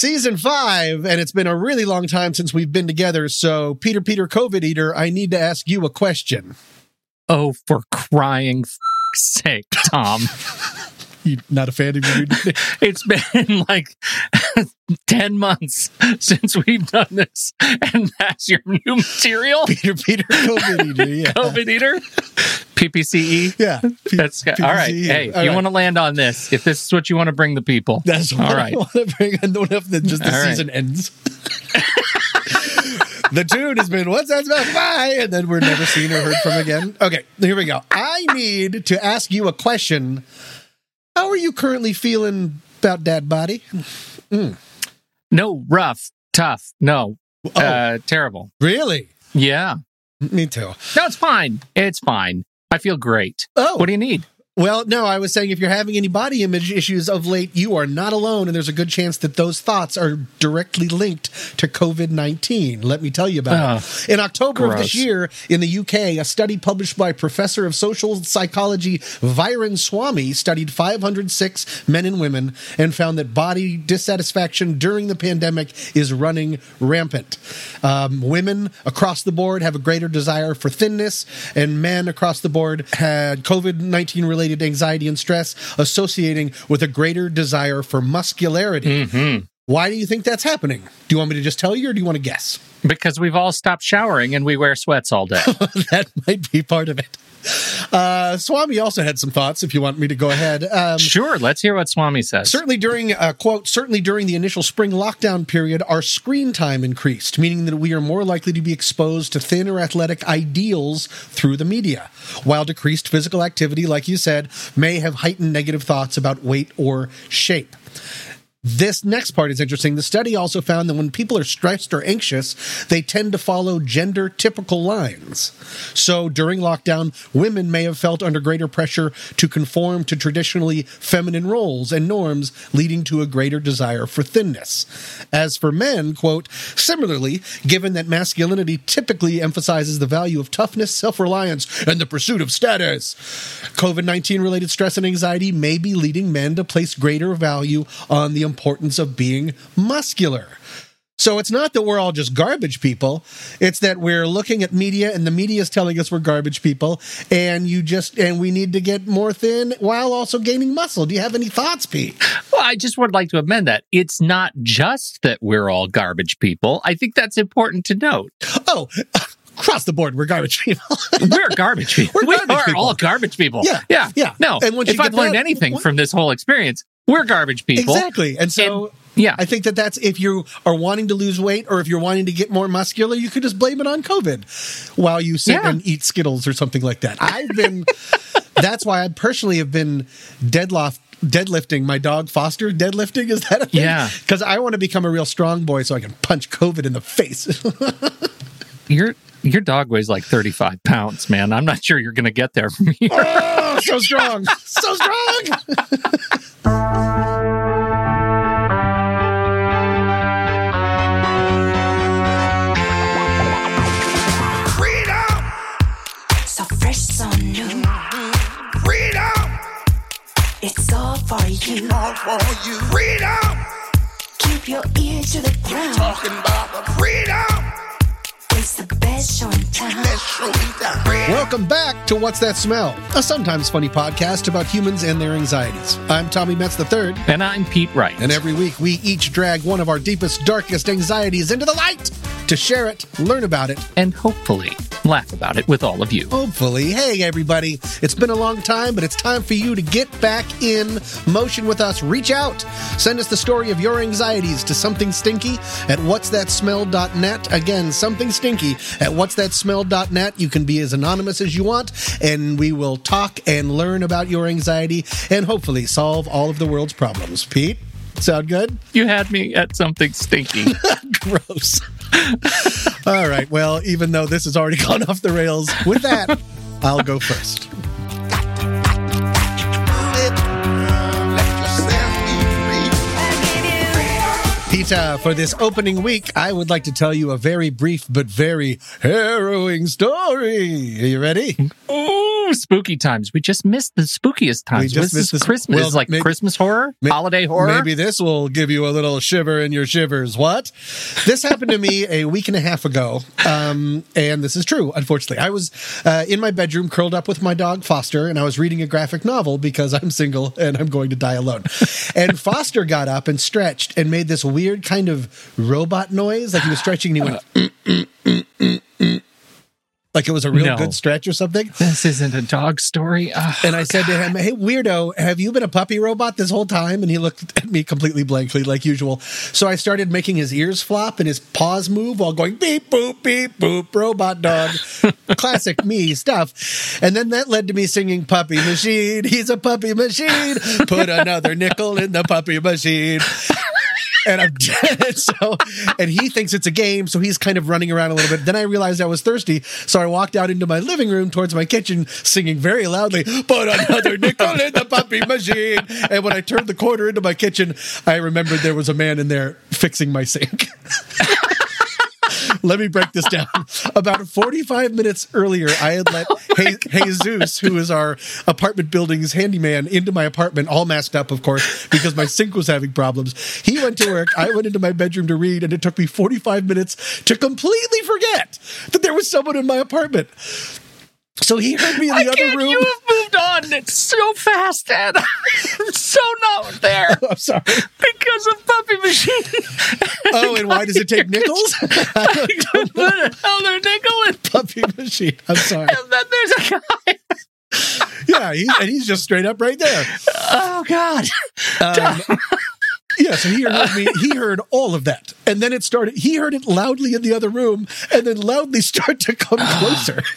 season five, and it's been a really long time since we've been together. So, Peter, Peter, COVID eater, I need to ask you a question. Oh, for crying f- sake, Tom. You not a fan of your it's been like 10 months since we've done this, and that's your new material? Peter, Peter, COVID eater. Yeah. COVID eater? PPCE? Yeah. P- That's good. All right. PPCE. Hey, All you right. want to land on this, if this is what you want to bring the people. That's what all I right. want to bring. I don't if the, just the All right. season ends. the tune has been what's that about Bye, and then we're never seen or heard from again. Okay, here we go. I need to ask you a question. How are you currently feeling about Dad Body? Hmm. Hmm. No, rough, tough. No, Oh, uh, terrible. really? Yeah. Me too. No, it's fine. It's fine. I feel great. Oh, What do you need? Well, no, I was saying if you're having any body image issues of late, you are not alone, and there's a good chance that those thoughts are directly linked to COVID 19. Let me tell you about it. In October of this year, in the UK, a study published by Professor of Social Psychology Viren Swami studied 506 men and women and found that body dissatisfaction during the pandemic is running rampant. Um, women across the board have a greater desire for thinness, and men across the board had COVID 19 related anxiety and stress associating with a greater desire for muscularity. Mm-hmm. Why do you think that's happening? Do you want me to just tell you, or do you want to guess? Because we've all stopped showering and we wear sweats all day. that might be part of it. Uh, Swami also had some thoughts. If you want me to go ahead, um, sure, let's hear what Swami says. Certainly during uh, quote certainly during the initial spring lockdown period, our screen time increased, meaning that we are more likely to be exposed to thinner athletic ideals through the media. While decreased physical activity, like you said, may have heightened negative thoughts about weight or shape. This next part is interesting. The study also found that when people are stressed or anxious, they tend to follow gender typical lines. So during lockdown, women may have felt under greater pressure to conform to traditionally feminine roles and norms, leading to a greater desire for thinness. As for men, quote, similarly, given that masculinity typically emphasizes the value of toughness, self reliance, and the pursuit of status, COVID 19 related stress and anxiety may be leading men to place greater value on the importance of being muscular. So it's not that we're all just garbage people. It's that we're looking at media and the media is telling us we're garbage people and you just and we need to get more thin while also gaining muscle. Do you have any thoughts, Pete? Well, I just would like to amend that. It's not just that we're all garbage people. I think that's important to note. Oh, across the board, we're garbage people. We're garbage people. We're we are people. all garbage people. Yeah, Yeah. yeah. No. And once if you I've learned that- anything what- from this whole experience, we're garbage people. exactly. And so And- yeah. I think that that's if you are wanting to lose weight or if you're wanting to get more muscular, you could just blame it on COVID while you sit Yeah. and eat Skittles or something like that. I've been, that's why I personally have been deadloft, deadlifting my dog Foster. Deadlifting, is that a thing? Yeah. Because I want to become a real strong boy so I can punch COVID in the face. Your your dog weighs like 35 pounds, man. I'm not sure you're going to get there from here. oh, so strong. So strong. Freedom! So fresh, so new. Freedom! It's all for you. All for you. Freedom! Keep your ear to the ground. Talking about the freedom! It's the best show in town. Let's show you that freedom. Welcome back to What's That Smell, a sometimes funny podcast about humans and their anxieties. I'm Tommy Metz III. and I'm Pete Wright. And every week, we each drag one of our deepest, darkest anxieties into the light to share it, learn about it. and hopefully laugh about it with all of you. Hopefully, hey everybody, it's been a long time, but it's time for you to get back in motion with us. Reach out, send us the story of your anxieties to something stinky at what'sthatsmell.net. Again, something stinky at what'sthatsmell.net. You can be as anonymous as you want, and we will talk and learn about your anxiety and hopefully solve all of the world's problems. Pete, sound good? You had me at something stinky. Gross. All right. Well, even though this has already gone off the rails, with that, I'll go first. For this opening week, I would like to tell you a very brief but very harrowing story. Are you ready? Of spooky times, we just missed the spookiest times. We just this missed this- Christmas, well, like may- Christmas horror, may- holiday horror. Maybe this will give you a little shiver in your shivers. What? This happened to me a week and a half ago, um, and this is true. Unfortunately, I was uh, in my bedroom, curled up with my dog Foster, and I was reading a graphic novel because I'm single and I'm going to die alone. and Foster got up and stretched and made this weird kind of robot noise, like he was stretching, and he went. "Mm, mm, mm, mm, mm," Like it was a real No. good stretch or something. This isn't a dog story. Ugh. And I said to him, Hey, weirdo, have you been a puppy robot this whole time? And he looked at me completely blankly, like usual. So I started making his ears flop and his paws move while going beep, boop, beep, boop, robot dog. Classic me stuff. And then that led to me singing Puppy Machine. He's a puppy machine. Put another nickel in the puppy machine. And I'm dead. So, and he thinks it's a game. So he's kind of running around a little bit. Then I realized I was thirsty. So I walked out into my living room towards my kitchen, singing very loudly, put another nickel in the puppy machine. And when I turned the corner into my kitchen, I remembered there was a man in there fixing my sink. Let me break this down. About 45 minutes earlier, I had let oh Je- Jesus, who is our apartment building's handyman, into my apartment, all masked up, of course, because my sink was having problems. He went to work. I went into my bedroom to read, and it took me 45 minutes to completely forget that there was someone in my apartment. So he heard me in the I other can't. room. You have moved on. It's so fast, Ed. I'm so not there I'm sorry. because of Puppy Machine. Oh, and why does it take nickels? Put another nickel in, Puppy machine. I'm sorry. and then there's a guy. Yeah, he, and he's just straight up right there. Oh God! Um, yeah, so he heard me. He heard all of that, and then it started. He heard it loudly in the other room, and then loudly start to come closer.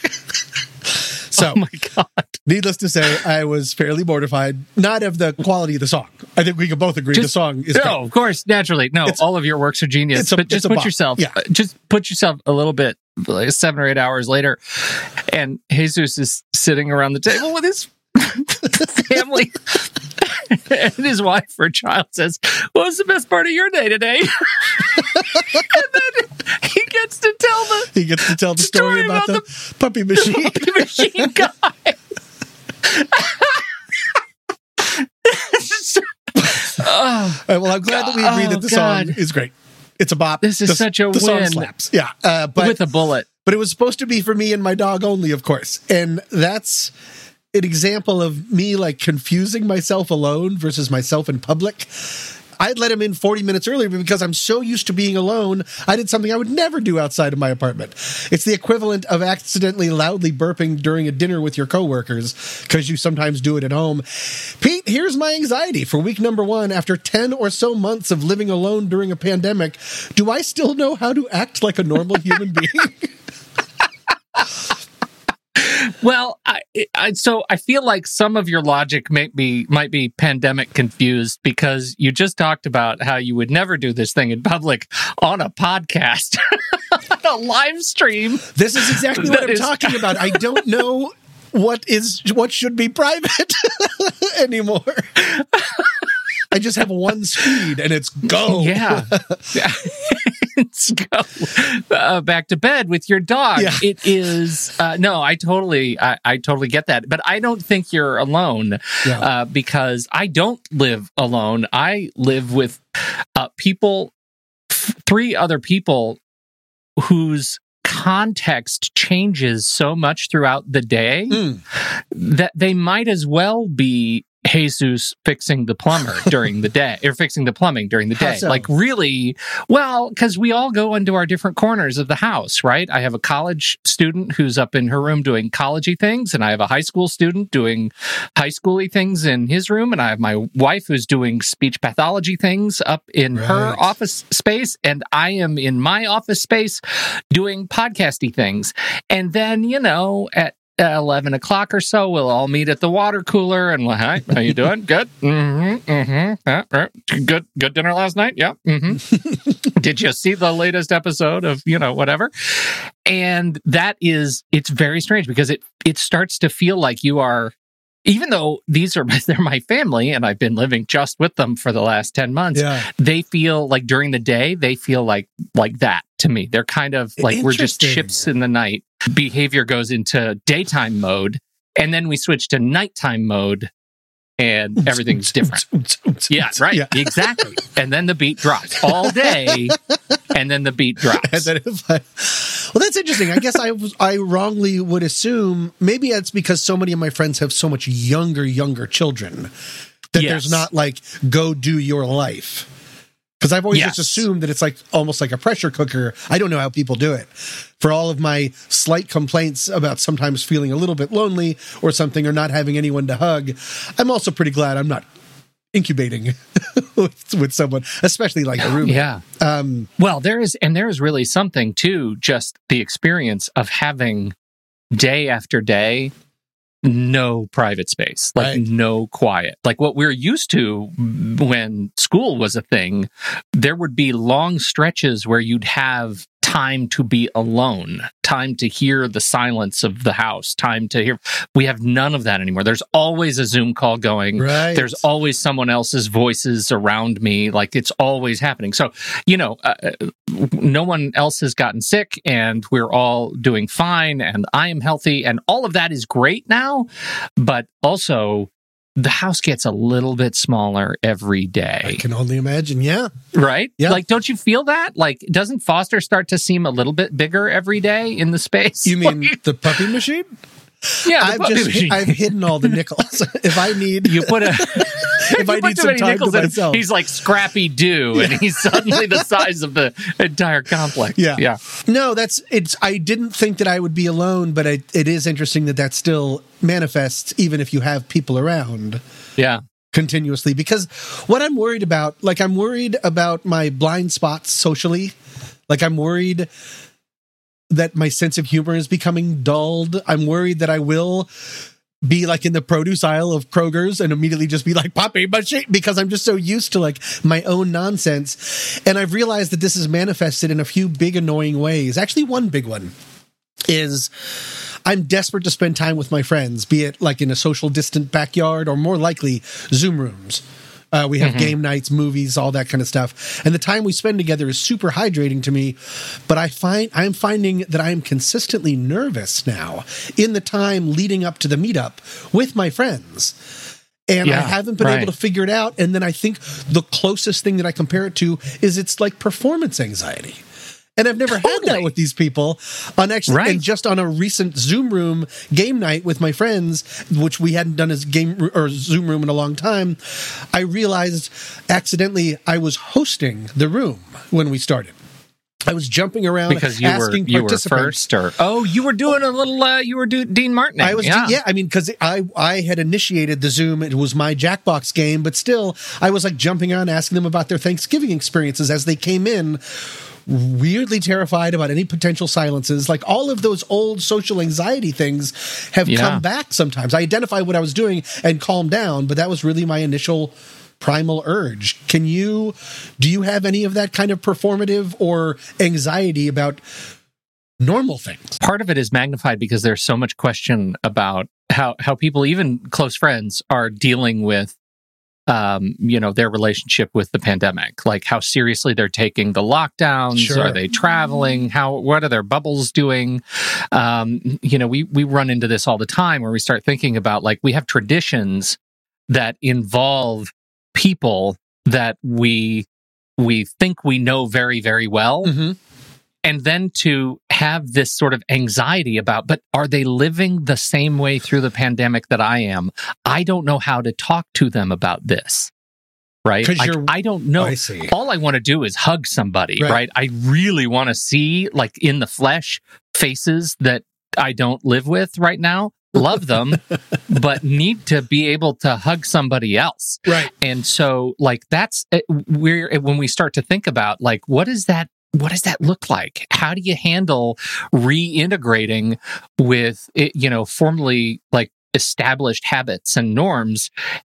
so, Oh my God! needless to say, I was fairly mortified. Not of the quality of the song. I think we can both agree the song is. No, great. of course, naturally, no. It's- all of your works are genius, a- but just put yourself, Yeah. uh, just put yourself a little bit, like seven or eight hours later, and Jesus is sitting around the table with his family. and his wife or child says, What was the best part of your day today? and then he gets to tell the He gets to tell the story, Story about, about the, puppy machine. puppy machine guy. oh, well, I'm glad that we agree Oh, that the God. song is great. It's a bop. This is The- such a the song slaps. Yeah, uh, but with a bullet. but it was supposed to be for me and my dog only, of course. And that's an example of me like confusing myself alone versus myself in public. I'd let him in 40 minutes earlier because I'm so used to being alone. I did something I would never do outside of my apartment. It's the equivalent of accidentally loudly burping during a dinner with your coworkers because you sometimes do it at home. Pete, here's my anxiety for week number one. After 10 or so months of living alone during a pandemic, do I still know how to act like a normal human being? Well, I, I so I feel like some of your logic might be might be pandemic confused because you just talked about how you would never do this thing in public on a podcast, on a live stream. This is exactly what I'm is- talking about. I don't know what is what should be private anymore. I just have one speed and it's go. Yeah. Go uh, back to bed with your dog. Yeah. It is uh, no, I totally, I, I totally get that, but I don't think you're alone Yeah. uh, because I don't live alone. I live with uh, people, f- three other people whose context changes so much throughout the day Mm. that they might as well be Jesus fixing the plumber during the day or fixing the plumbing during the day. so? Like really, well, because we all go into our different corners of the house, right? I have a college student who's up in her room doing collegey things, and I have a high school student doing high schooly things in his room, and I have my wife who's doing speech pathology things up in her office space, and I am in my office space doing podcasty things. And then, you know, at uh, 11 o'clock or so, we'll all meet at the water cooler and, well, hi, how you doing? Good. Mm-hmm. Mm-hmm. Right. Good. Good dinner last night. Yeah. Mm-hmm. Did you see the latest episode of, you know, whatever? And that is, it's very strange because it, it starts to feel like you are, even though these are, they're my family and I've been living just with them for the last 10 months, Yeah. they feel like during the day they feel like like that to me they're kind of like we're just chips in the night behavior goes into daytime mode and then we switch to nighttime mode, and everything's different. Yeah, right. Yeah. Exactly. and then the beat drops all day, and then the beat drops. And then if I, well, that's interesting. I guess I was, I wrongly would assume maybe it's because so many of my friends have so much younger, younger children that Yes. there's not like go do your life. Because I've always Yes. just assumed that it's like almost like a pressure cooker. I don't know how people do it. For all of my slight complaints about sometimes feeling a little bit lonely or something or not having anyone to hug, I'm also pretty glad I'm not incubating with, with someone, especially like a roommate. yeah. Um, Well, there is, and there is really something too, just the experience of having day after day no private space, like Right. no quiet. Like what we're used to when school was a thing, there would be long stretches where you'd have time to be alone, time to hear the silence of the house, time to hear. We have none of that anymore. There's always a Zoom call going. right. There's always someone else's voices around me. Like it's always happening. So, you know, uh, uh, no one else has gotten sick and we're all doing fine and I am healthy and all of that is great now. But also, the house gets a little bit smaller every day. I can only imagine. Yeah. right? Yeah. Like, don't you feel that? Like, doesn't Foster start to seem a little bit bigger every day in the space? You mean the puppy machine? Yeah, I've just machine. I've hidden all the nickels. if I need you put a if I need some time to myself. he's like Scrappy Doo, and he's suddenly the size of the entire complex. Yeah. yeah, No, that's it's. I didn't think that I would be alone, but it, it is interesting that that still manifests even if you have people around yeah. continuously. Because what I'm worried about, like I'm worried about my blind spots socially. Like I'm worried that my sense of humor is becoming dulled. I'm worried that I will be like in the produce aisle of Kroger's and immediately just be like poppy machine because I'm just so used to like my own nonsense. And I've realized that this is manifested in a few big annoying ways. Actually, one big one is I'm desperate to spend time with my friends, be it like in a social distant backyard or more likely Zoom rooms. Uh, we have game nights, movies, all that kind of stuff, and the time we spend together is super hydrating to me. But I find I'm finding that I am consistently nervous now in the time leading up to the meetup with my friends. And I haven't been right. able to figure it out. And then I think the closest thing that I compare it to is it's like performance anxiety. And I've never had that with these people on actually, Right. and just on a recent Zoom room game night with my friends, which we hadn't done as game or Zoom room in a long time. I realized accidentally I was hosting the room when we started. I was jumping around Because you were asking you were first, or oh, you were doing a little. Uh, you were do- Dean Martin. I was, yeah. yeah. I mean, because I I had initiated the Zoom. It was my Jackbox game, but still, I was like jumping on, asking them about their Thanksgiving experiences as they came in. Weirdly terrified about any potential silences, like all of those old social anxiety things have Yeah. come back. Sometimes I identify what I was doing and calm down, but that was really my initial primal urge. Can you do you have any of that kind of performative or anxiety about normal things? part of it is magnified because there's so much question about how how people even close friends are dealing with um you know their relationship with the pandemic like how seriously they're taking the lockdowns Sure. are they traveling how what are their bubbles doing um you know we we run into this all the time where we start thinking about like we have traditions that involve people that we we think we know very very well Mm-hmm. And then to have this sort of anxiety about but are they living the same way through the pandemic that i am i don't know how to talk to them about this right Like, you're- i don't know I see. all i want to do is hug somebody Right. right, i really want to see like in the flesh faces that i don't live with right now love them but need to be able to hug somebody else Right. and so like that's uh, where when we start to think about like what is that what does that look like how do you handle reintegrating with it, you know formerly like established habits and norms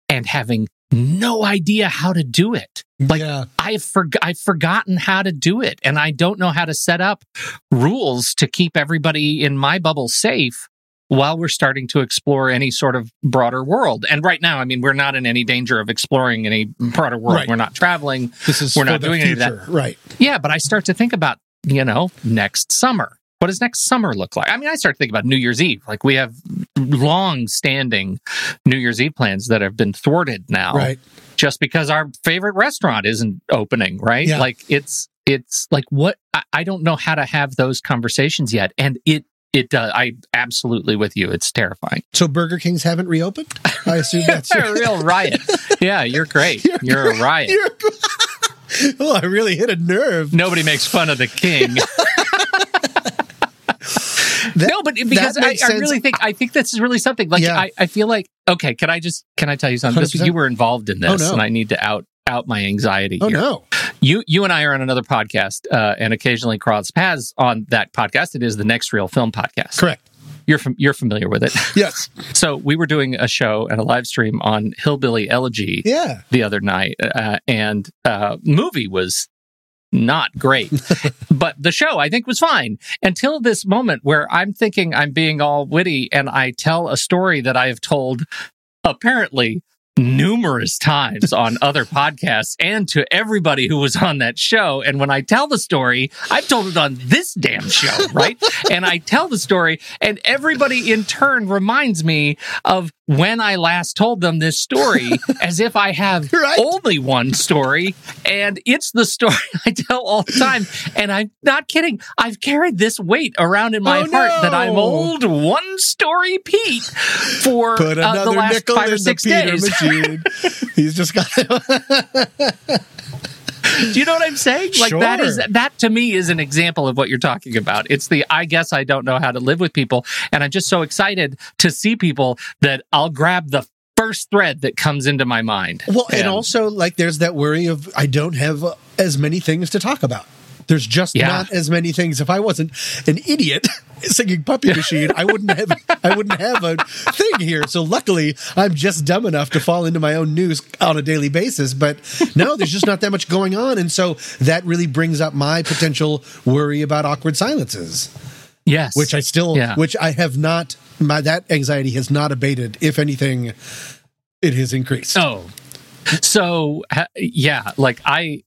and having no idea how to do it Like, yeah. I've forg I've forgotten how to do it, and I don't know how to set up rules to keep everybody in my bubble safe while we're starting to explore any sort of broader world. And right now, I mean, we're not in any danger of exploring any broader world. Right. We're not traveling. This is We're for not the doing any of that. future. Right. Yeah, but I start to think about you know next summer. what does next summer look like? I mean, I start to think about New Year's Eve. Like we have long standing New Year's Eve plans that have been thwarted now. Right. Just because our favorite restaurant isn't opening, right? Yeah. Like it's it's like what I, I don't know how to have those conversations yet. And it it does I absolutely with you. It's terrifying. So Burger Kings haven't reopened? I assume that's a real riot. Yeah, you're great. You're You're a riot. You're- oh, I really hit a nerve. Nobody makes fun of the king. That- no, but because I, I really think I think this is really something. Like Yeah. I, I feel like okay, can I just can I tell you something? This, you were involved in oh, this, Oh, no. and I need to out out my anxiety Oh here. no. You you and I are on another podcast, uh, and occasionally cross paths on that podcast. It is the Next Reel Film Podcast. Correct. You're you're familiar with it. Yes. so we were doing a show and a live stream on Hillbilly Elegy Yeah. the other night, uh, and uh, movie was not great, but the show I think was fine until this moment where I'm thinking I'm being all witty and I tell a story that I have told apparently numerous times on other podcasts and to everybody who was on that show. And when I tell the story, I've told it on this damn show, right? and I tell the story, and everybody in turn reminds me of when I last told them this story as if I have Right. only one story. And it's the story I tell all the time. And I'm not kidding. I've carried this weight around in my Oh, heart that I'm old one story Pete for Put uh, the last five or six days. He's just got Do you know what I'm saying? Like that is that to me is an example of what you're talking about. It's the I guess I don't know how to live with people, and I'm just so excited to see people that I'll grab the first thread that comes into my mind. Well, and also like there's that worry of I don't have uh, as many things to talk about. There's just Yeah. not as many things. If I wasn't an idiot singing Puppy Machine, I wouldn't have I wouldn't have a thing here. So luckily, I'm just dumb enough to fall into my own news on a daily basis. But no, there's just not that much going on, and so that really brings up my potential worry about awkward silences, yes, which I still, Yeah. which I have not. My that anxiety has not abated. If anything, it has increased. Oh, so yeah, like I,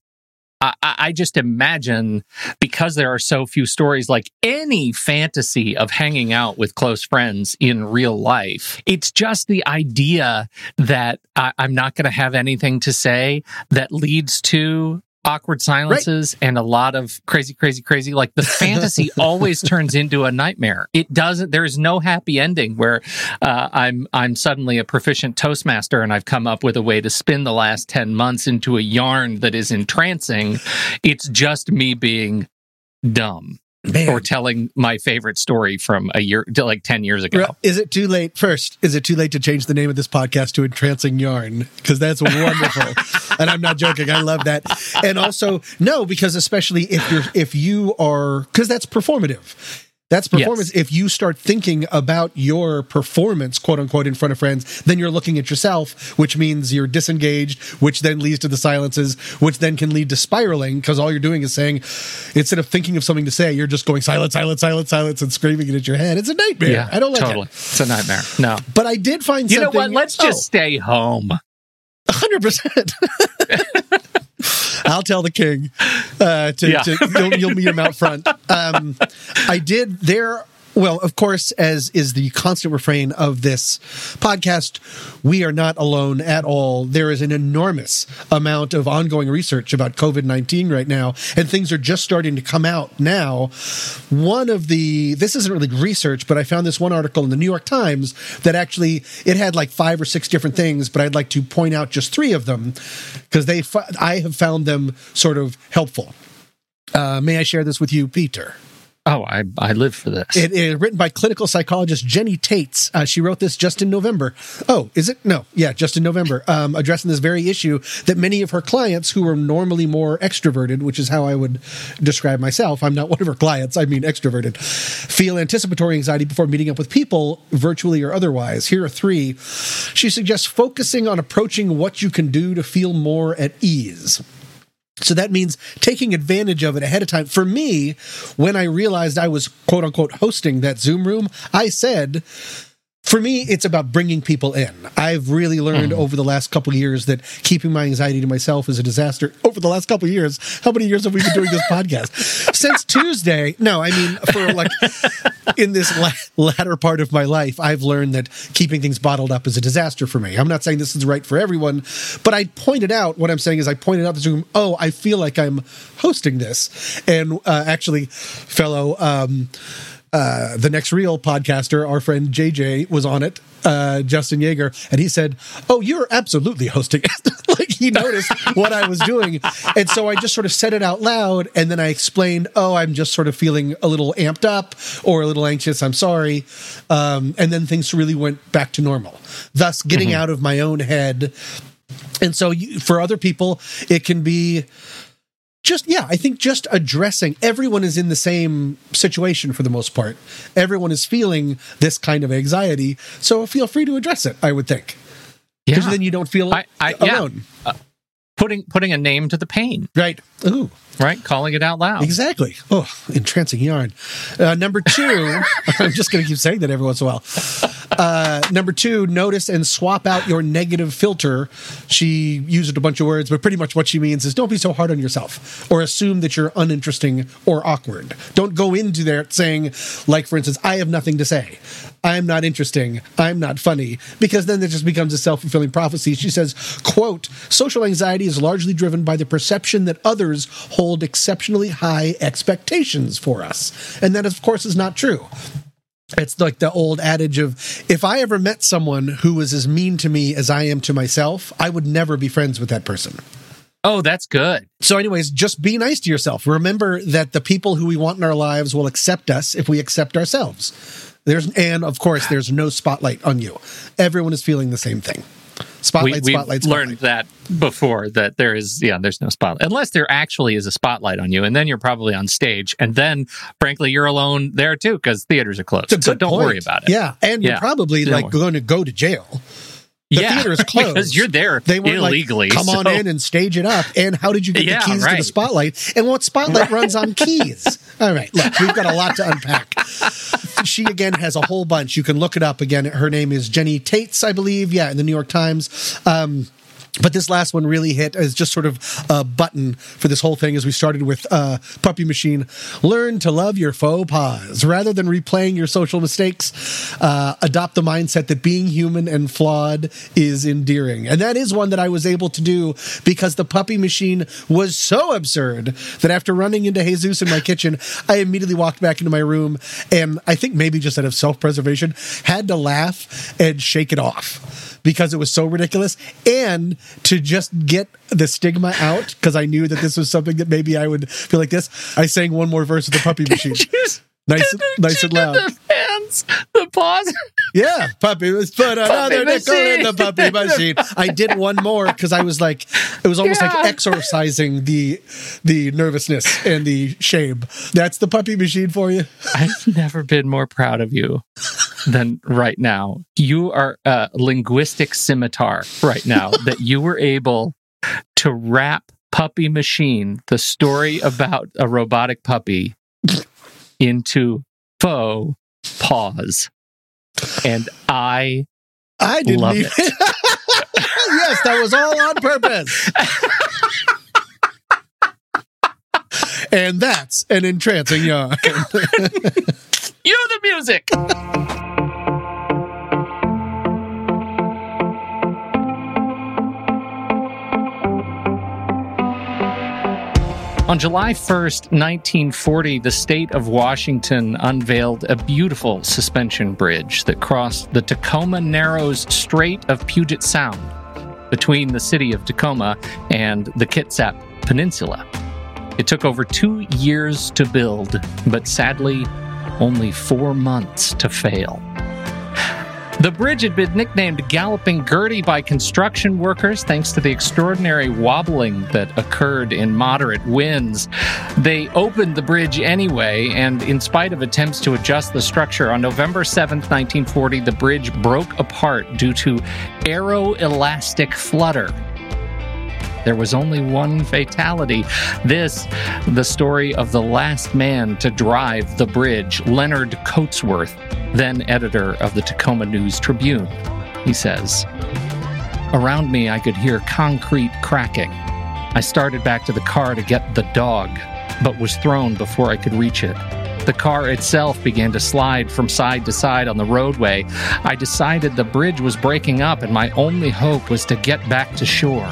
I, I just imagine because there are so few stories, like any fantasy of hanging out with close friends in real life. It's just the idea that I, I'm not going to have anything to say that leads to awkward silences and a lot of crazy crazy crazy like the fantasy always turns into a nightmare. It doesn't there's no happy ending where uh, i'm i'm suddenly a proficient toastmaster and i've come up with a way to spin the last 10 months into a yarn that is entrancing. It's just me being dumb Man. or telling my favorite story from a year to like 10 years ago Is it too late? First, is it too late to change the name of this podcast to Entrancing Yarn? Because that's wonderful, and I'm not joking. I love that. And also, no, because especially if you're if you are because that's performative. That's performance. If you start thinking about your performance, quote unquote, in front of friends, then you're looking at yourself, which means you're disengaged, which then leads to the silences, which then can lead to spiraling because all you're doing is saying, instead of thinking of something to say, you're just going silence, silence, silence, silence, and screaming it at your head. It's a nightmare. yeah I don't like totally it. it's a nightmare no But I did find something. you know what let's just oh. stay home hundred percent. I'll tell the king. Uh, to, Yeah. to you'll, you'll meet him out front. Um, I did there. Well, of course, as is the constant refrain of this podcast, we are not alone at all. There is an enormous amount of ongoing research about COVID 19 right now, and things are just starting to come out now. One of the, this isn't really research, but I found this one article in the New York Times that actually, it had like five or six different things, but I'd like to point out just three of them because they, I have found them sort of helpful. Uh, may I share this with you, Peter? Oh i i live for this It is written by clinical psychologist Jenny Taitz. Uh, she wrote this just in November. Oh, is it? No, yeah, just in November, um, addressing this very issue that many of her clients, who are normally more extroverted, which is how I would describe myself, I'm not one of her clients, I mean extroverted, feel anticipatory anxiety before meeting up with people, virtually or otherwise. Here are three. She suggests focusing on approaching what you can do to feel more at ease. So that means taking advantage of it ahead of time. For me, when I realized I was quote unquote hosting that Zoom room, I said, For me, it's about bringing people in. I've really learned over the last couple of years that keeping my anxiety to myself is a disaster. Over the last couple of years, how many years have we been doing this podcast? Since Tuesday. No, I mean, for like in this la- latter part of my life, I've learned that keeping things bottled up is a disaster for me. I'm not saying this is right for everyone, but I pointed out what I'm saying is I pointed out to Zoom, oh, I feel like I'm hosting this. And uh, actually, fellow. Um, uh, the next reel podcaster, our friend JJ, was on it, uh, Justin Yeager, and he said, "Oh, you're absolutely hosting it." like he noticed what I was doing, and so I just sort of said it out loud, and then I explained, "Oh, I'm just sort of feeling a little amped up or a little anxious. I'm sorry," um, and then things really went back to normal. Thus, getting out of my own head. And so, you, for other people, it can be just yeah i think just addressing everyone is in the same situation for the most part. Everyone is feeling this kind of anxiety. So feel free to address it i would think. Because Yeah. then you don't feel I- I- yeah. alone. Uh, putting putting a name to the pain, right. Ooh right? Calling it out loud. exactly. Oh entrancing yarn. Uh, number two i'm just going to keep saying that every once in a while. Uh, number two notice and swap out your negative filter. She used a bunch of words but pretty much what she means is don't be so hard on yourself or assume that you're uninteresting or awkward. Don't go into there saying like for instance i have nothing to say i'm not interesting i'm not funny because then it just becomes a self-fulfilling prophecy she says quote social anxiety is largely driven by the perception that others hold exceptionally high expectations for us and that of course is not true it's like the old adage of if I ever met someone who was as mean to me as I am to myself, I would never be friends with that person. Oh, that's good. So, anyways, just be nice to yourself. Remember that the people who we want in our lives will accept us if we accept ourselves. There's and of course there's no spotlight on you. Everyone is feeling the same thing. Spotlight, we, spotlight, we've spotlight. learned that before that there is yeah there's no spotlight unless there actually is a spotlight on you and then you're probably on stage and then frankly you're alone there too because theaters are closed so don't point. worry about it Yeah, and you're probably Don't like worry. going to go to jail. The yeah, theater is closed because you're there They weren't illegally like, come on in and stage it up. And how did you get Yeah, the keys to the spotlight? And what spotlight runs on keys? All right, look, we've got a lot to unpack. She again has a whole bunch. You can look it up again. Her name is Jenny Taitz, I believe. Yeah, in the New York Times. Um, but this last one really hit as just sort of a button for this whole thing as we started with uh, Puppy Machine. Learn to love your faux pas. Rather than replaying your social mistakes, uh, adopt the mindset that being human and flawed is endearing. And that is one that I was able to do because the Puppy Machine was so absurd that after running into Jesus in my kitchen, I immediately walked back into my room and I think maybe just out of self preservation, had to laugh and shake it off because it was so ridiculous and to just get the stigma out because I knew that this was something that maybe I would feel like this. I sang one more verse of the puppy machine. Nice, nice and loud. the fans the pause Yeah, puppy was put another nickel in the puppy machine. I did one more because I was like, it was almost like exorcising the the nervousness and the shame. That's the puppy machine for you. I've never been more proud of you than right now. You are a linguistic scimitar right now that you were able to wrap Puppy Machine, the story about a robotic puppy, into faux pause. And I I didn't Love even. yes, that was all on purpose. and that's an entrancing yarn. You the music. On July 1st, 1940, the state of Washington unveiled a beautiful suspension bridge that crossed the Tacoma Narrows Strait of Puget Sound between the city of Tacoma and the Kitsap Peninsula. It took over two years to build, but sadly, only four months to fail. The bridge had been nicknamed Galloping Gertie by construction workers thanks to the extraordinary wobbling that occurred in moderate winds. They opened the bridge anyway, and in spite of attempts to adjust the structure, on November 7th, 1940, the bridge broke apart due to aeroelastic flutter. There was only one fatality. This, the story of the last man to drive the bridge, Leonard Coatsworth, then editor of the Tacoma News Tribune. He says, Around me, I could hear concrete cracking. I started back to the car to get the dog, but was thrown before I could reach it. The car itself began to slide from side to side on the roadway. I decided the bridge was breaking up, and my only hope was to get back to shore.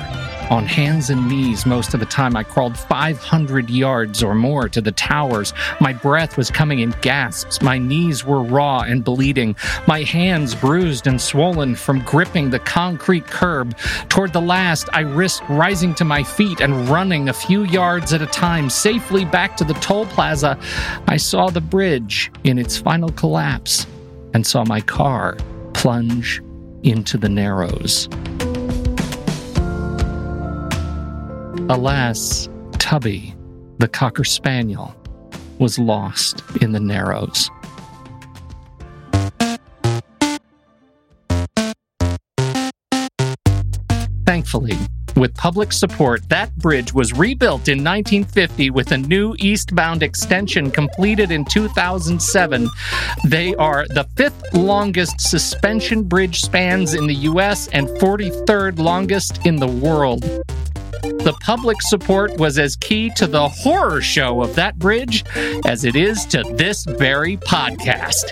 On hands and knees, most of the time, I crawled 500 yards or more to the towers. My breath was coming in gasps. My knees were raw and bleeding. My hands bruised and swollen from gripping the concrete curb. Toward the last, I risked rising to my feet and running a few yards at a time safely back to the toll plaza. I saw the bridge in its final collapse and saw my car plunge into the narrows. Alas, Tubby, the Cocker Spaniel, was lost in the Narrows. Thankfully, with public support, that bridge was rebuilt in 1950 with a new eastbound extension completed in 2007. They are the fifth longest suspension bridge spans in the US and 43rd longest in the world. The public support was as key to the horror show of that bridge as it is to this very podcast.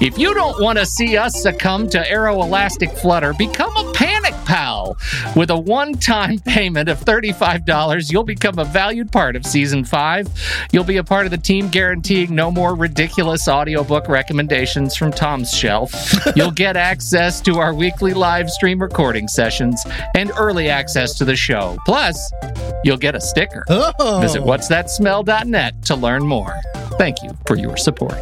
If you don't want to see us succumb to aeroelastic flutter, become a panic pal. With a one time payment of $35, you'll become a valued part of season five. You'll be a part of the team guaranteeing no more ridiculous audiobook recommendations from Tom's shelf. You'll get access to our weekly live stream recording sessions and early access to the show. Plus, you'll get a sticker. Oh. Visit whatsthatsmell.net to learn more. Thank you for your support.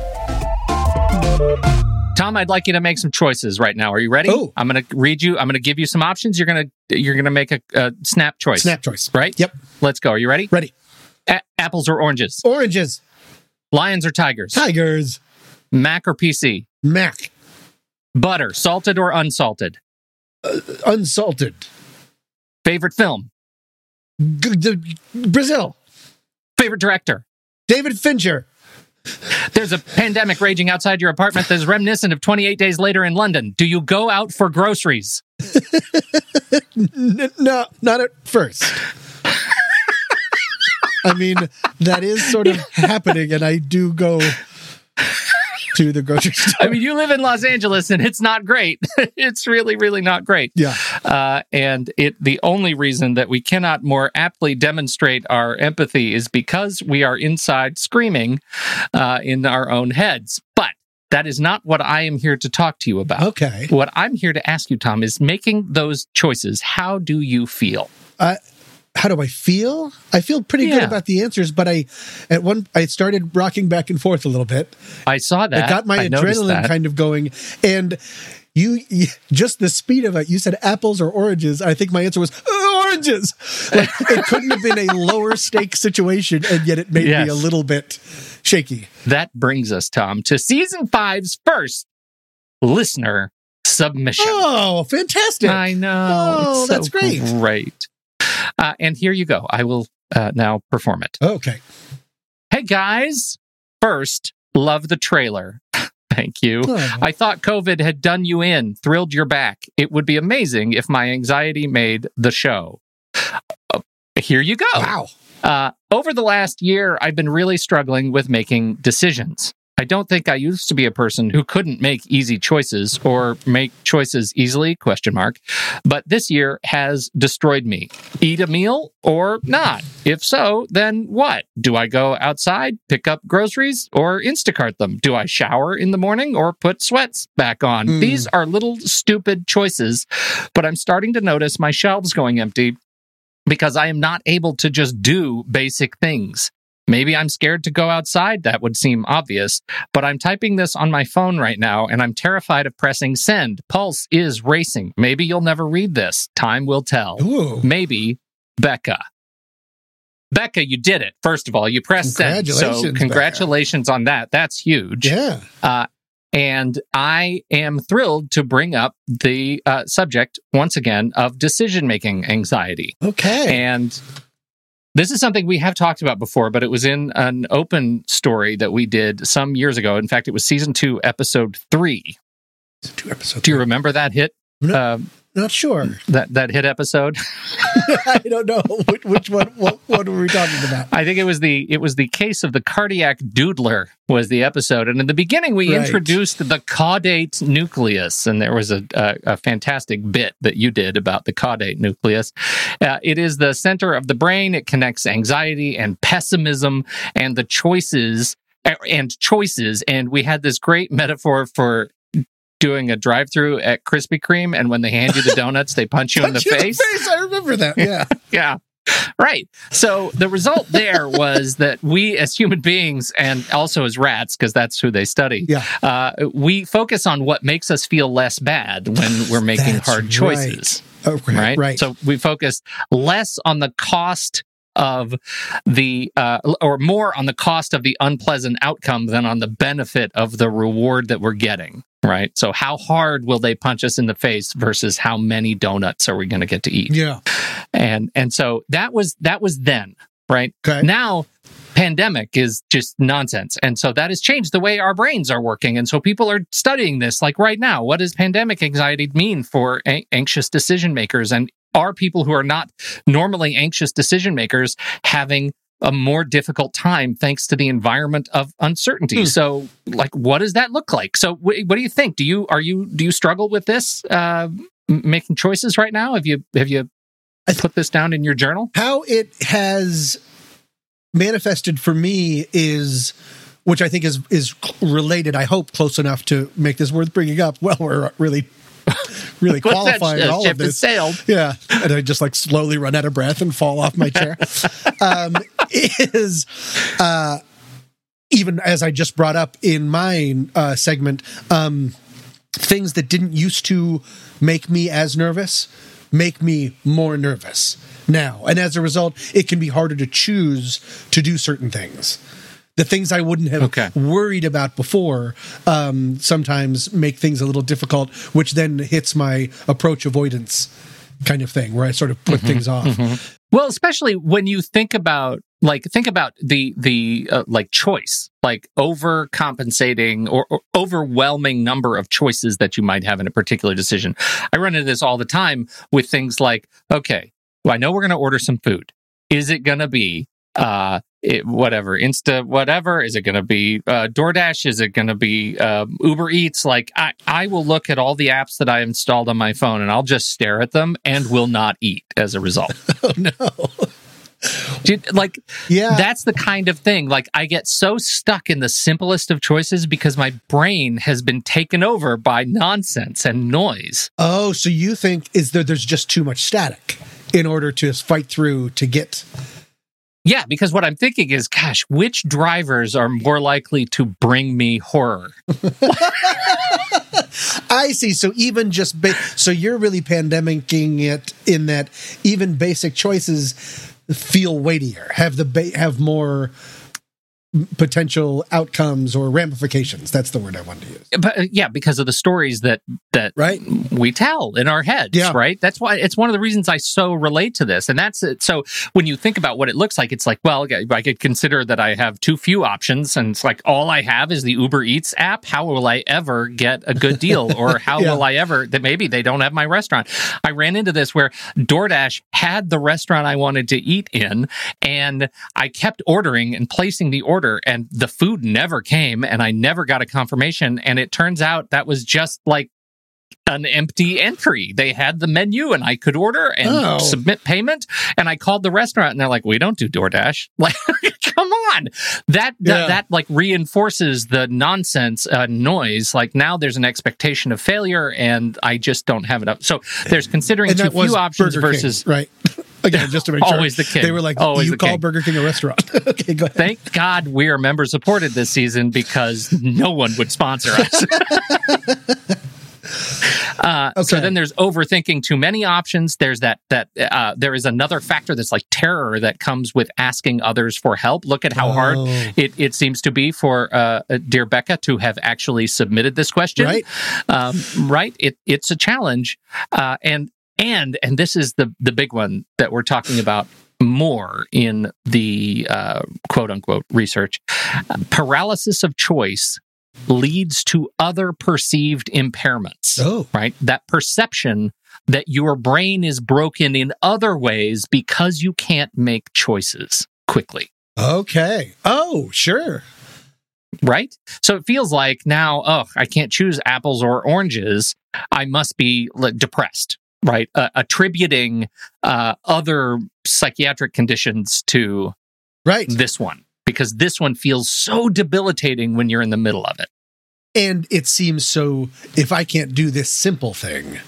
Tom, I'd like you to make some choices right now. Are you ready? Oh. I'm going to read you. I'm going to give you some options. You're going to you're going to make a, a snap choice. Snap choice. Right? Yep. Let's go. Are you ready? Ready. A- apples or oranges? Oranges. Lions or tigers? Tigers. Mac or PC? Mac. Butter, salted or unsalted? Uh, unsalted. Favorite film? G- d- Brazil. Favorite director? David Fincher. There's a pandemic raging outside your apartment that's reminiscent of 28 days later in London. Do you go out for groceries? No, not at first. I mean, that is sort of happening, and I do go to the grocery store. I mean, you live in Los Angeles and it's not great. it's really, really not great. yeah. Uh, and it the only reason that we cannot more aptly demonstrate our empathy is because we are inside screaming uh, in our own heads. But that is not what I am here to talk to you about. Okay. What I'm here to ask you, Tom, is making those choices. How do you feel? Uh, how do I feel? I feel pretty good about the answers, but I at one I started rocking back and forth a little bit. I saw that. It got my I adrenaline kind of going, and you, you just the speed of it. You said apples or oranges. I think my answer was "Uh, oranges. Like it couldn't have been a lower stake situation, and yet it made Yes. me a little bit shaky. That brings us, Tom, to season five's first listener submission. Oh, fantastic! I know. Oh, so that's great. Great. Uh, and here you go. I will uh, now perform it. Okay. Hey, guys. First, love the trailer. Thank you. Oh. I thought COVID had done you in, thrilled your back. It would be amazing if my anxiety made the show. Uh, here you go. Wow. Uh, over the last year, I've been really struggling with making decisions. I don't think I used to be a person who couldn't make easy choices or make choices easily, question mark. But this year has destroyed me. Eat a meal or not? If so, then what? Do I go outside, pick up groceries, or Instacart them? Do I shower in the morning or put sweats back on? Hmm. These are little stupid choices, but I'm starting to notice my shelves going empty because I am not able to just do basic things. Maybe I'm scared to go outside. That would seem obvious. But I'm typing this on my phone right now and I'm terrified of pressing send. Pulse is racing. Maybe you'll never read this. Time will tell. Ooh. Maybe Becca. Becca, you did it. First of all, you pressed send. So Congratulations, congratulations on that. That's huge. Yeah. Uh, and I am thrilled to bring up the uh, subject once again of decision making anxiety. Okay. And This is something we have talked about before, but it was in an open story that we did some years ago. In fact, it was season two, episode three. Two episodes. Do you remember that hit? No. Uh, Not sure. that that hit episode? I don't know which, which one. What, what were we talking about? I think it was the it was the case of the cardiac doodler was the episode, and in the beginning we Right. introduced the caudate nucleus, and there was a, a, a fantastic bit that you did about the caudate nucleus. Uh, it is the center of the brain. It connects anxiety and pessimism and the choices uh, and choices. And we had this great metaphor for doing a drive-through at Krispy Kreme, and when they hand you the donuts, they punch you in the Punch you face. I remember that. Yeah. Yeah. Right. So the result there was that we, as human beings, and also as rats, because that's who they study, Yeah. uh, we focus on what makes us feel less bad when we're making That's hard choices. Okay. Right. Right. So we focus less on the cost of the, uh, or more on the cost of the unpleasant outcome than on the benefit of the reward that we're getting. Right. So how hard will they punch us in the face versus how many donuts are we going to get to eat? yeah. and and so that was that was then right Okay. now pandemic is just nonsense and so that has changed the way our brains are working and so people are studying this like right now what does pandemic anxiety mean for a- anxious decision makers and are people who are not normally anxious decision makers having a more difficult time thanks to the environment of uncertainty Hmm. so like what does that look like so wh- what do you think do you are you do you struggle with this uh m- making choices right now have you have you put this down in your journal How it has manifested for me is, which I think is is related. I hope close enough to make this worth bringing up. Well, we're really, really that? qualifying Uh, all ship of this. sailed Yeah, and I just like slowly run out of breath and fall off my chair. um, is uh, even as I just brought up in my uh, segment, um, things that didn't used to make me as nervous make me more nervous now, and as a result, it can be harder to choose to do certain things. The things I wouldn't have Okay. worried about before um, sometimes make things a little difficult, which then hits my approach avoidance kind of thing, where I sort of put things off. well especially when you think about like think about the the uh, like choice like overcompensating or, or overwhelming number of choices that you might have in a particular decision i run into this all the time with things like okay well i know we're going to order some food is it going to be uh it, whatever insta whatever is it going to be uh doordash is it going to be uh, uber eats? Like i i will look at all the apps that i installed on my phone and i'll just stare at them and will not eat as a result. Oh no! Dude, like Yeah, that's the kind of thing like i get so stuck in the simplest of choices because my brain has been taken over by nonsense and noise. Oh, so you think is that there's just too much static in order to fight through to get yeah because what i'm thinking is gosh which drivers are more likely to bring me horror I see. So even just ba- so you're really pandemicing it in that even basic choices feel weightier, have the ba- have more potential outcomes or ramifications. That's the word I wanted to use. but uh, yeah because of the stories that that Right? we tell in our heads Yeah. right that's why it's one of the reasons i so relate to this and that's it so when you think about what it looks like it's like well i could consider that i have too few options and it's like all i have is the uber eats app how will i ever get a good deal or how Yeah. will i ever that maybe they don't have my restaurant i ran into this where doordash had the restaurant i wanted to eat in and i kept ordering and placing the order and the food never came and i never got a confirmation and it turns out that was just like an empty entry. They had the menu and I could order and Oh. submit payment. And I called the restaurant and they're like, we don't do DoorDash. Like, come on. That, that, Yeah. that like reinforces the nonsense uh, noise. Like now there's an expectation of failure and I just don't have it up. So there's considering too few options Burger King, versus right. Again, just to make sure. Always the king. They were like, Always you call king. Burger King a restaurant. okay, go ahead. Thank God we are member supported this season because no one would sponsor us. uh, So then there's overthinking too many options. There's that that uh, there is another factor that's like terror that comes with asking others for help. Look at how hard Oh. it, it seems to be for uh, dear Becca to have actually submitted this question. Right. um, right. It it's a challenge, uh, and and and this is the the big one that we're talking about more in the uh, quote unquote research. Paralysis of choice leads to other perceived impairments. Oh. Right? That perception that your brain is broken in other ways because you can't make choices quickly. Okay. Oh, sure. Right? So it feels like now, oh, I can't choose apples or oranges. I must be like, depressed, right? Uh, attributing uh, other psychiatric conditions to Right. this one because this one feels so debilitating when you're in the middle of it. And it seems so if I can't do this simple thing,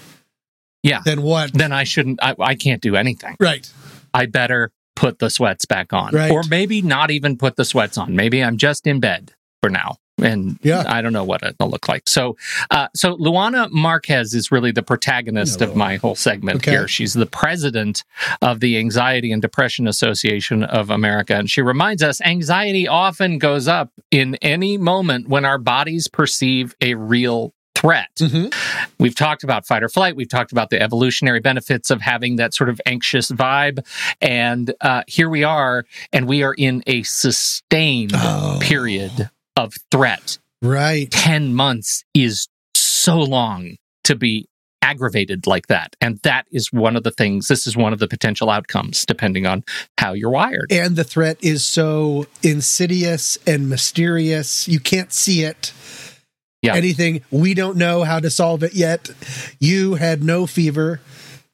Yeah. then what? Then I shouldn't, I, I can't do anything. Right. I better put the sweats back on. Right. Or maybe not even put the sweats on. Maybe I'm just in bed for now. And Yeah. I don't know what it'll look like. So, uh, so Luana Marques is really the protagonist of my whole segment Okay. here. She's the president of the Anxiety and Depression Association of America. And she reminds us anxiety often goes up in any moment when our bodies perceive a real threat. Mhm. We've talked about fight or flight. We've talked about the evolutionary benefits of having that sort of anxious vibe. And uh, here we are, and we are in a sustained Oh. period of threat. Right. 10 months is so long to be aggravated like that. And that is one of the things, this is one of the potential outcomes, depending on how you're wired. And the threat is so insidious and mysterious. You can't see it. Yeah. Anything. We don't know how to solve it yet. You had no fever.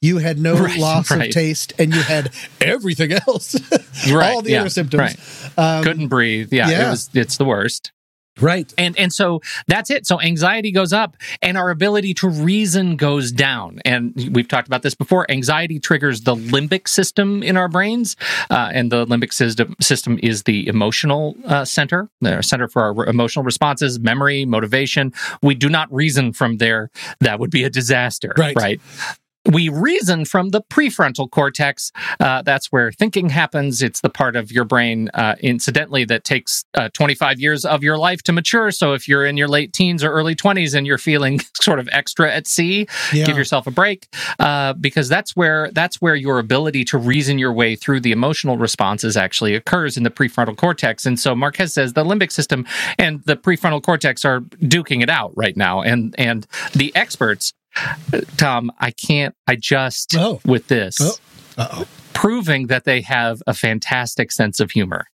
You had no Right, loss right. of taste, and you had everything else. Right, All the yeah, other symptoms. right. Um, Couldn't breathe. Yeah, yeah. It was, it's the worst. Right. And and so that's it. So anxiety goes up and our ability to reason goes down. And we've talked about this before. Anxiety triggers the limbic system in our brains, uh, and the limbic system system is the emotional uh, center, the center for our emotional responses, memory, motivation. We do not reason from there. That would be a disaster. Right. Right. We reason from the prefrontal cortex. Uh, that's where thinking happens. It's the part of your brain, uh, incidentally, that takes uh, 25 years of your life to mature. So if you're in your late teens or early 20s and you're feeling sort of extra at sea, Yeah. give yourself a break uh, because that's where that's where your ability to reason your way through the emotional responses actually occurs in the prefrontal cortex. And so Marques says the limbic system and the prefrontal cortex are duking it out right now, and and the experts. Tom, I can't. I just Oh. with this Oh. Proving that they have a fantastic sense of humor.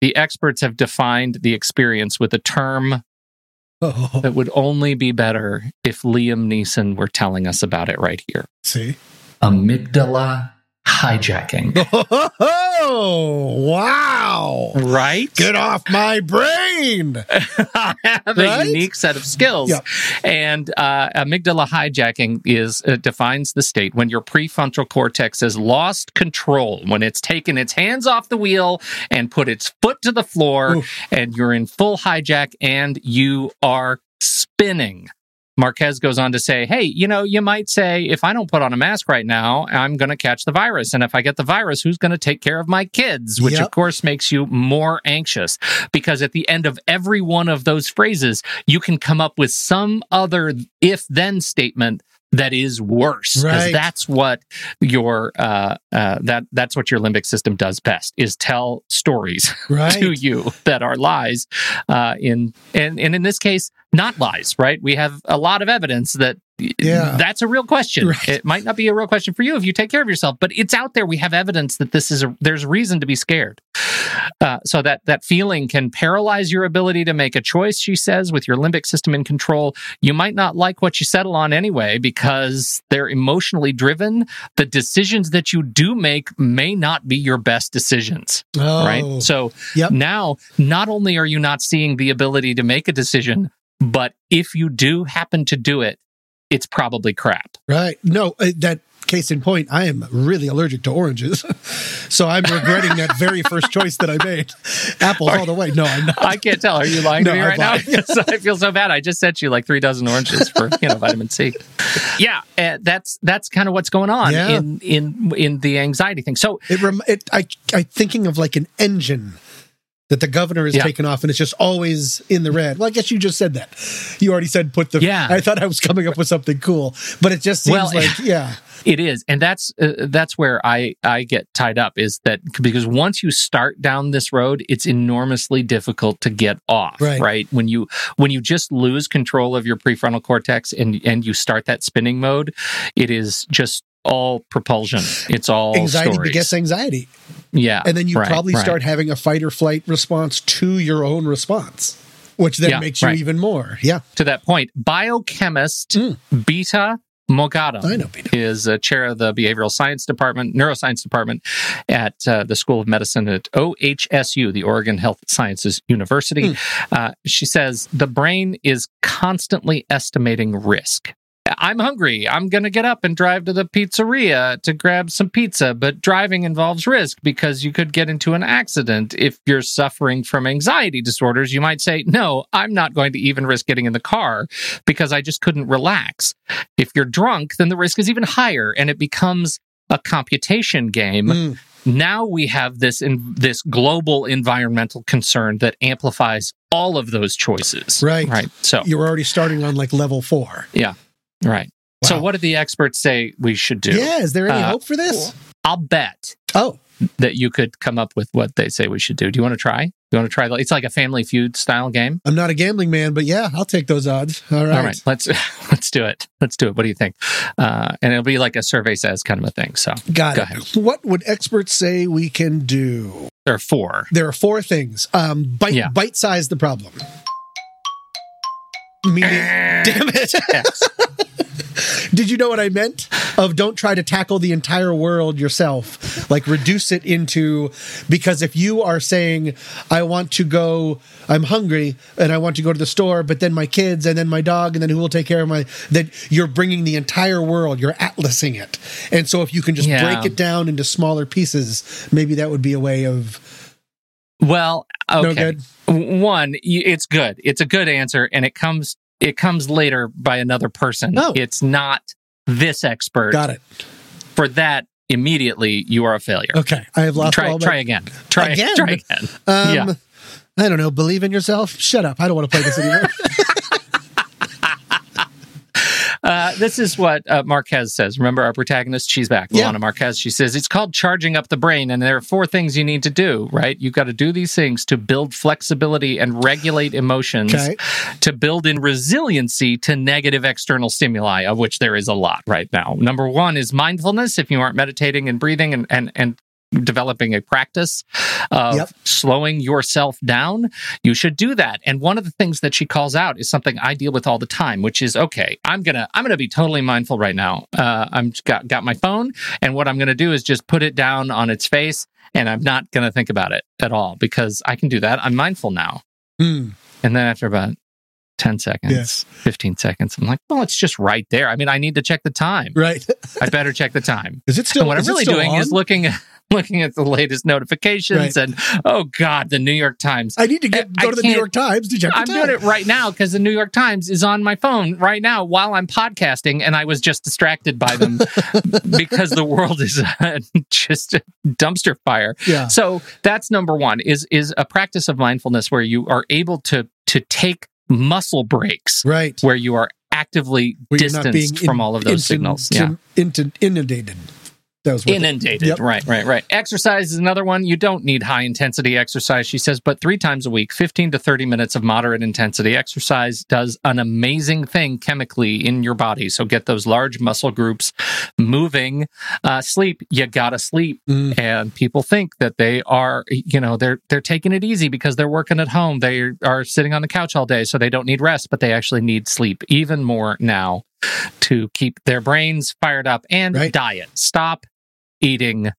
The experts have defined the experience with a term Oh. that would only be better if Liam Neeson were telling us about it right here. See? Amygdala hijacking. Oh, wow. right? Get off my brain. I have Right? a unique set of skills. Yeah. And uh, amygdala hijacking is uh, defines the state when your prefrontal cortex has lost control, when it's taken its hands off the wheel and put its foot to the floor, Oof. and you're in full hijack and you are spinning. Marques goes on to say, Hey, you know, you might say, if I don't put on a mask right now, I'm going to catch the virus. And if I get the virus, who's going to take care of my kids? Which, Yep. of course, makes you more anxious because at the end of every one of those phrases, you can come up with some other if then statement that is worse because Right. that's what your uh, uh, that that's what your limbic system does best is tell stories Right. to you that are lies uh, in and, and in this case not lies right we have a lot of evidence that Yeah. that's a real question Right. it might not be a real question for you if you take care of yourself but it's out there we have evidence that this is a there's reason to be scared uh, so that that feeling can paralyze your ability to make a choice she says with your limbic system in control you might not like what you settle on anyway because they're emotionally driven the decisions that you do make may not be your best decisions Oh. right? So Yep. now, not only are you not seeing the ability to make a decision, but if you do happen to do it, it's probably crap. Right. No, uh, that case in point, I am really allergic to oranges. so I'm regretting that very first choice that I made. Apples all the way. No, I'm not. I can't tell. Are you lying No, to me I'm right now? lying. Yes, I feel so bad. I just sent you like three dozen oranges for you know vitamin C. Yeah, uh, that's that's kind of what's going on Yeah. in in in the anxiety thing. So It, rem- it I I thinking of like an engine that the governor is Yeah. taken off and it's just always in the red. Well, I guess you just said that. You already said put the Yeah. I thought I was coming up with something cool, but it just seems Well, like yeah. It is, and that's uh, that's where I I get tied up is that because once you start down this road, it's enormously difficult to get off. Right. right? When you when you just lose control of your prefrontal cortex and and you start that spinning mode, it is just all propulsion. It's all anxiety stories. begets anxiety. Yeah, And then you right, probably right. start having a fight or flight response to your own response, which then Yeah, makes you right. even more. Yeah. to that point. Biochemist Mm. Bita Moghaddam I know Bita. is a chair of the behavioral science department, neuroscience department at uh, the School of Medicine at OHSU, the Oregon Health Sciences University. Uh, she says the brain is constantly estimating risk. I'm hungry. I'm going to get up and drive to the pizzeria to grab some pizza, but driving involves risk because you could get into an accident. If you're suffering from anxiety disorders, you might say, No, I'm not going to even risk getting in the car because I just couldn't relax. If you're drunk, then the risk is even higher and it becomes a computation game. Mm. Now we have this in this global environmental concern that amplifies all of those choices. Right. Right. So You're already starting on like level four. yeah. Right. So what do the experts say we should do? Yeah. Is there any Uh, hope for this? I'll bet Oh, that you could come up with what they say we should do. Do you want to try? You want to try? It's like a Family Feud style game. I'm not a gambling man, but yeah, I'll take those odds. All right. All right, let's let's do it. Let's do it. What do you think? Uh, and it'll be like a survey says kind of a thing. So Got Go it. What would experts say we can do? there are four. There are four things. Um, bite, Yeah. bite size the problem. Meaning, damn it. Did you know what I meant? Of don't try to tackle the entire world yourself. Like reduce it into because if you are saying, I want to go, I'm hungry and I want to go to the store, but then my kids and then my dog and then who will take care of my, that you're bringing the entire world, you're atlasing it. And so if you can just Yeah. break it down into smaller pieces, maybe that would be a way of, Well, okay. no good. One, it's good. It's a good answer, and it comes it comes later by another person. Oh. It's not this expert. Got it. For that, immediately you are a failure. Okay. I have lost try all my- try again. Try Again? Try again. Um, Yeah. I don't know. Believe in yourself. Shut up. I don't want to play this anymore. Uh, this is what uh, Marques says. Remember our protagonist? She's back. Yeah. Luana Marques. She says it's called charging up the brain, and there are four things you need to do. Right? You've got to do these things to build flexibility and regulate emotions, Okay. to build in resiliency to negative external stimuli, of which there is a lot right now. Number one is mindfulness. If you aren't meditating and breathing and and and developing a practice of Yep. slowing yourself down, you should do that. And one of the things that she calls out is something I deal with all the time, which is okay, I'm gonna I'm gonna be totally mindful right now. Uh, I'm got got my phone, and what I'm gonna do is just put it down on its face, and I'm not gonna think about it at all because I can do that. I'm mindful now. Hmm. And then after about 10 seconds, 15 seconds, I'm like, well, it's just right there. I mean, I need to check the time. Right. I better check the time. Is it still? And what I'm really doing on? is looking at looking at the latest notifications Right. and oh god, the New York Times. I need to get I go to the New York Times to check I'm doing it right now because the New York Times is on my phone right now while I'm podcasting, and I was just distracted by them because the world is uh, just a dumpster fire. Yeah. So that's number one is is a practice of mindfulness where you are able to to take muscle breaks Right. where you are actively Where you're not being distanced from in- all of those signals. Yeah. inundated. That was Inundated. Yep. Right, right, right. Exercise is another one. You don't need high intensity exercise, she says, but three times a week, 15 to 30 minutes of moderate intensity exercise does an amazing thing chemically in your body. So get those large muscle groups moving. Uh, sleep, you gotta sleep. Mm. And people think that they are, you know, they're they're taking it easy because they're working at home. They are sitting on the couch all day, so they don't need rest, but they actually need sleep even more now to keep their brains fired up and Right. diet. Stop eating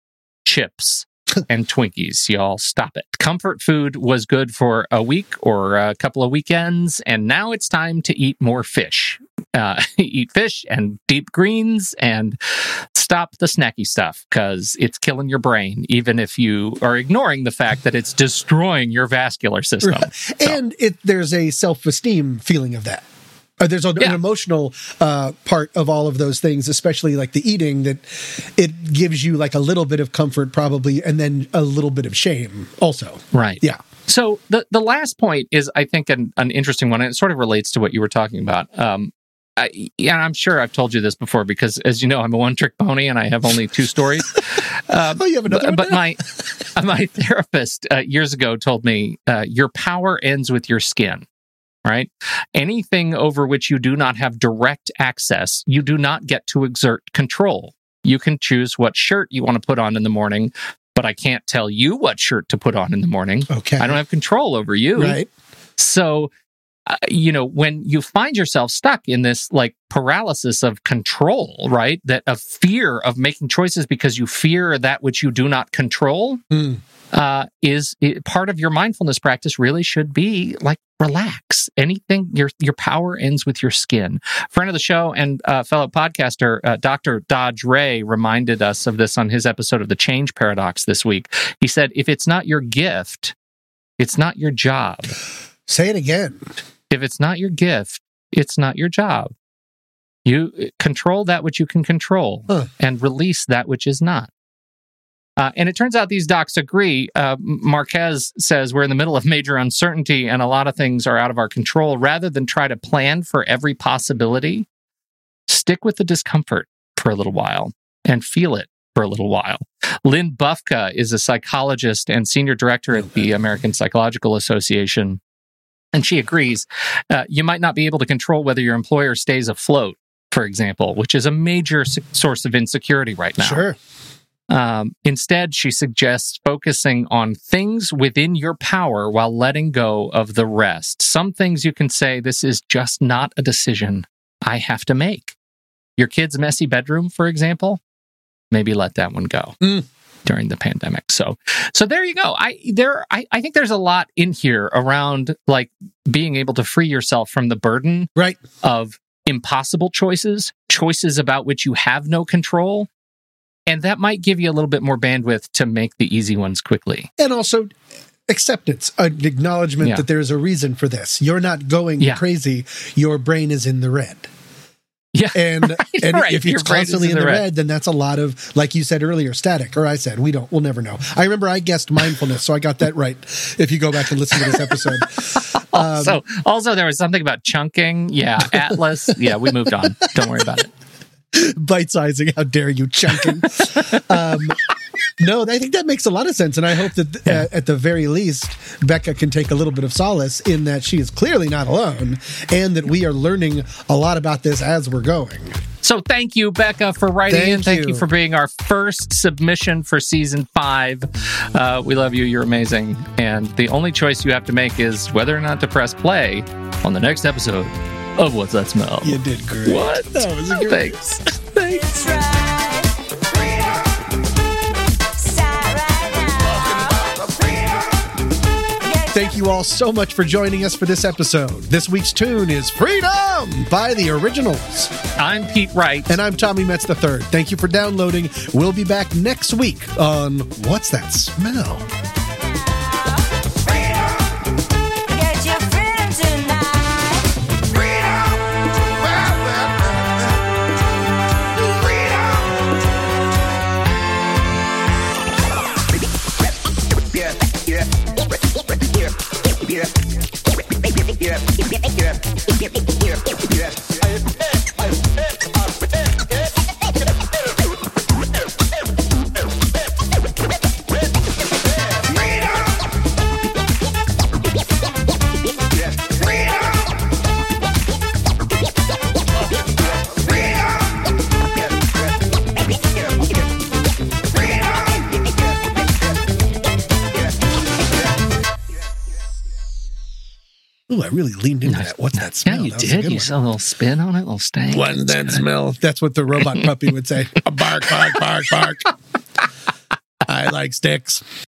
chips and Twinkies, y'all. Stop it. Comfort food was good for a week or a couple of weekends, and now it's time to eat more fish. Uh, eat fish and deep greens and stop the snacky stuff because it's killing your brain, even if you are ignoring the fact that it's destroying your vascular system. And it there's a self esteem feeling of that. There's a, Yeah. an emotional uh, part of all of those things, especially like the eating, that it gives you like a little bit of comfort, probably, and then a little bit of shame, also. Right. Yeah. So the the last point is, I think, an, an interesting one, and it sort of relates to what you were talking about. Um, I, yeah, I'm sure I've told you this before because, as you know, I'm a one trick pony and I have only two stories. Um, Oh, you have another but, one but my my therapist uh, years ago told me uh, your power ends with your skin. Right? Anything over which you do not have direct access, you do not get to exert control. You can choose what shirt you want to put on in the morning, but I can't tell you what shirt to put on in the morning. Okay. I don't have control over you. Right. So, uh, you know, when you find yourself stuck in this like paralysis of control, right? That of fear of making choices because you fear that which you do not control, Mm. Uh, is it, part of your mindfulness practice. Really, should be like relax. Anything your your power ends with your skin. Friend of the show and uh, fellow podcaster uh, Dr. Dodge Ray reminded us of this on his episode of the Change Paradox this week. He said, "If it's not your gift, it's not your job." Say it again. if it's not your gift, it's not your job. You uh, control that which you can control Huh. and release that which is not. Uh, and it turns out these docs agree. Uh, Marques says we're in the middle of major uncertainty and a lot of things are out of our control. Rather than try to plan for every possibility, stick with the discomfort for a little while and feel it for a little while. Lynn Bufka is a psychologist and senior director at the American Psychological Association. And she agrees. Uh, you might not be able to control whether your employer stays afloat, for example, which is a major source of insecurity right now. Sure. Um, instead, she suggests focusing on things within your power while letting go of the rest. Some things you can say, this is just not a decision I have to make. Your kid's messy bedroom, for example, maybe let that one go Mm. during the pandemic. So, so there you go. I there, I, I think there's a lot in here around like being able to free yourself from the burden Right. of impossible choices, choices about which you have no control. And that might give you a little bit more bandwidth to make the easy ones quickly. And also acceptance, an acknowledgement Yeah. that there's a reason for this. You're not going Yeah. crazy. Your brain is in the red. Yeah. And, and right. if Your it's constantly in in the red. red. then that's a lot of, like you said earlier, static. Or I said, we don't, we'll never know. I remember I guessed mindfulness, so I got that right. If you go back and listen to this episode, Um, so also there was something about chunking. Yeah. Atlas. yeah. We moved on. Don't worry about it. bite sizing, how dare you, chunking. um, no, I think that makes a lot of sense. And I hope that uh, at the very least, Becca can take a little bit of solace in that she is clearly not alone and that we are learning a lot about this as we're going. So thank you, Becca, for writing Thank in. Thank you. you. for being our first submission for season five. Uh, we love you. You're amazing. And the only choice you have to make is whether or not to press play on the next episode of What's That Smell? You did great. What? That was great. Thanks. Thanks. Thank you all so much for joining us for this episode. This week's tune is Freedom by the Originals. I'm Pete Wright. And I'm Tommy Metz III. Thank you for downloading. We'll be back next week on What's That Smell? Yeah. Really leaned into that. What's that smell? yeah, you That did. You one. saw a little spin on it, a little stank. What's that smell? That's what the robot puppy would say. A bark, bark, bark, bark. I like sticks.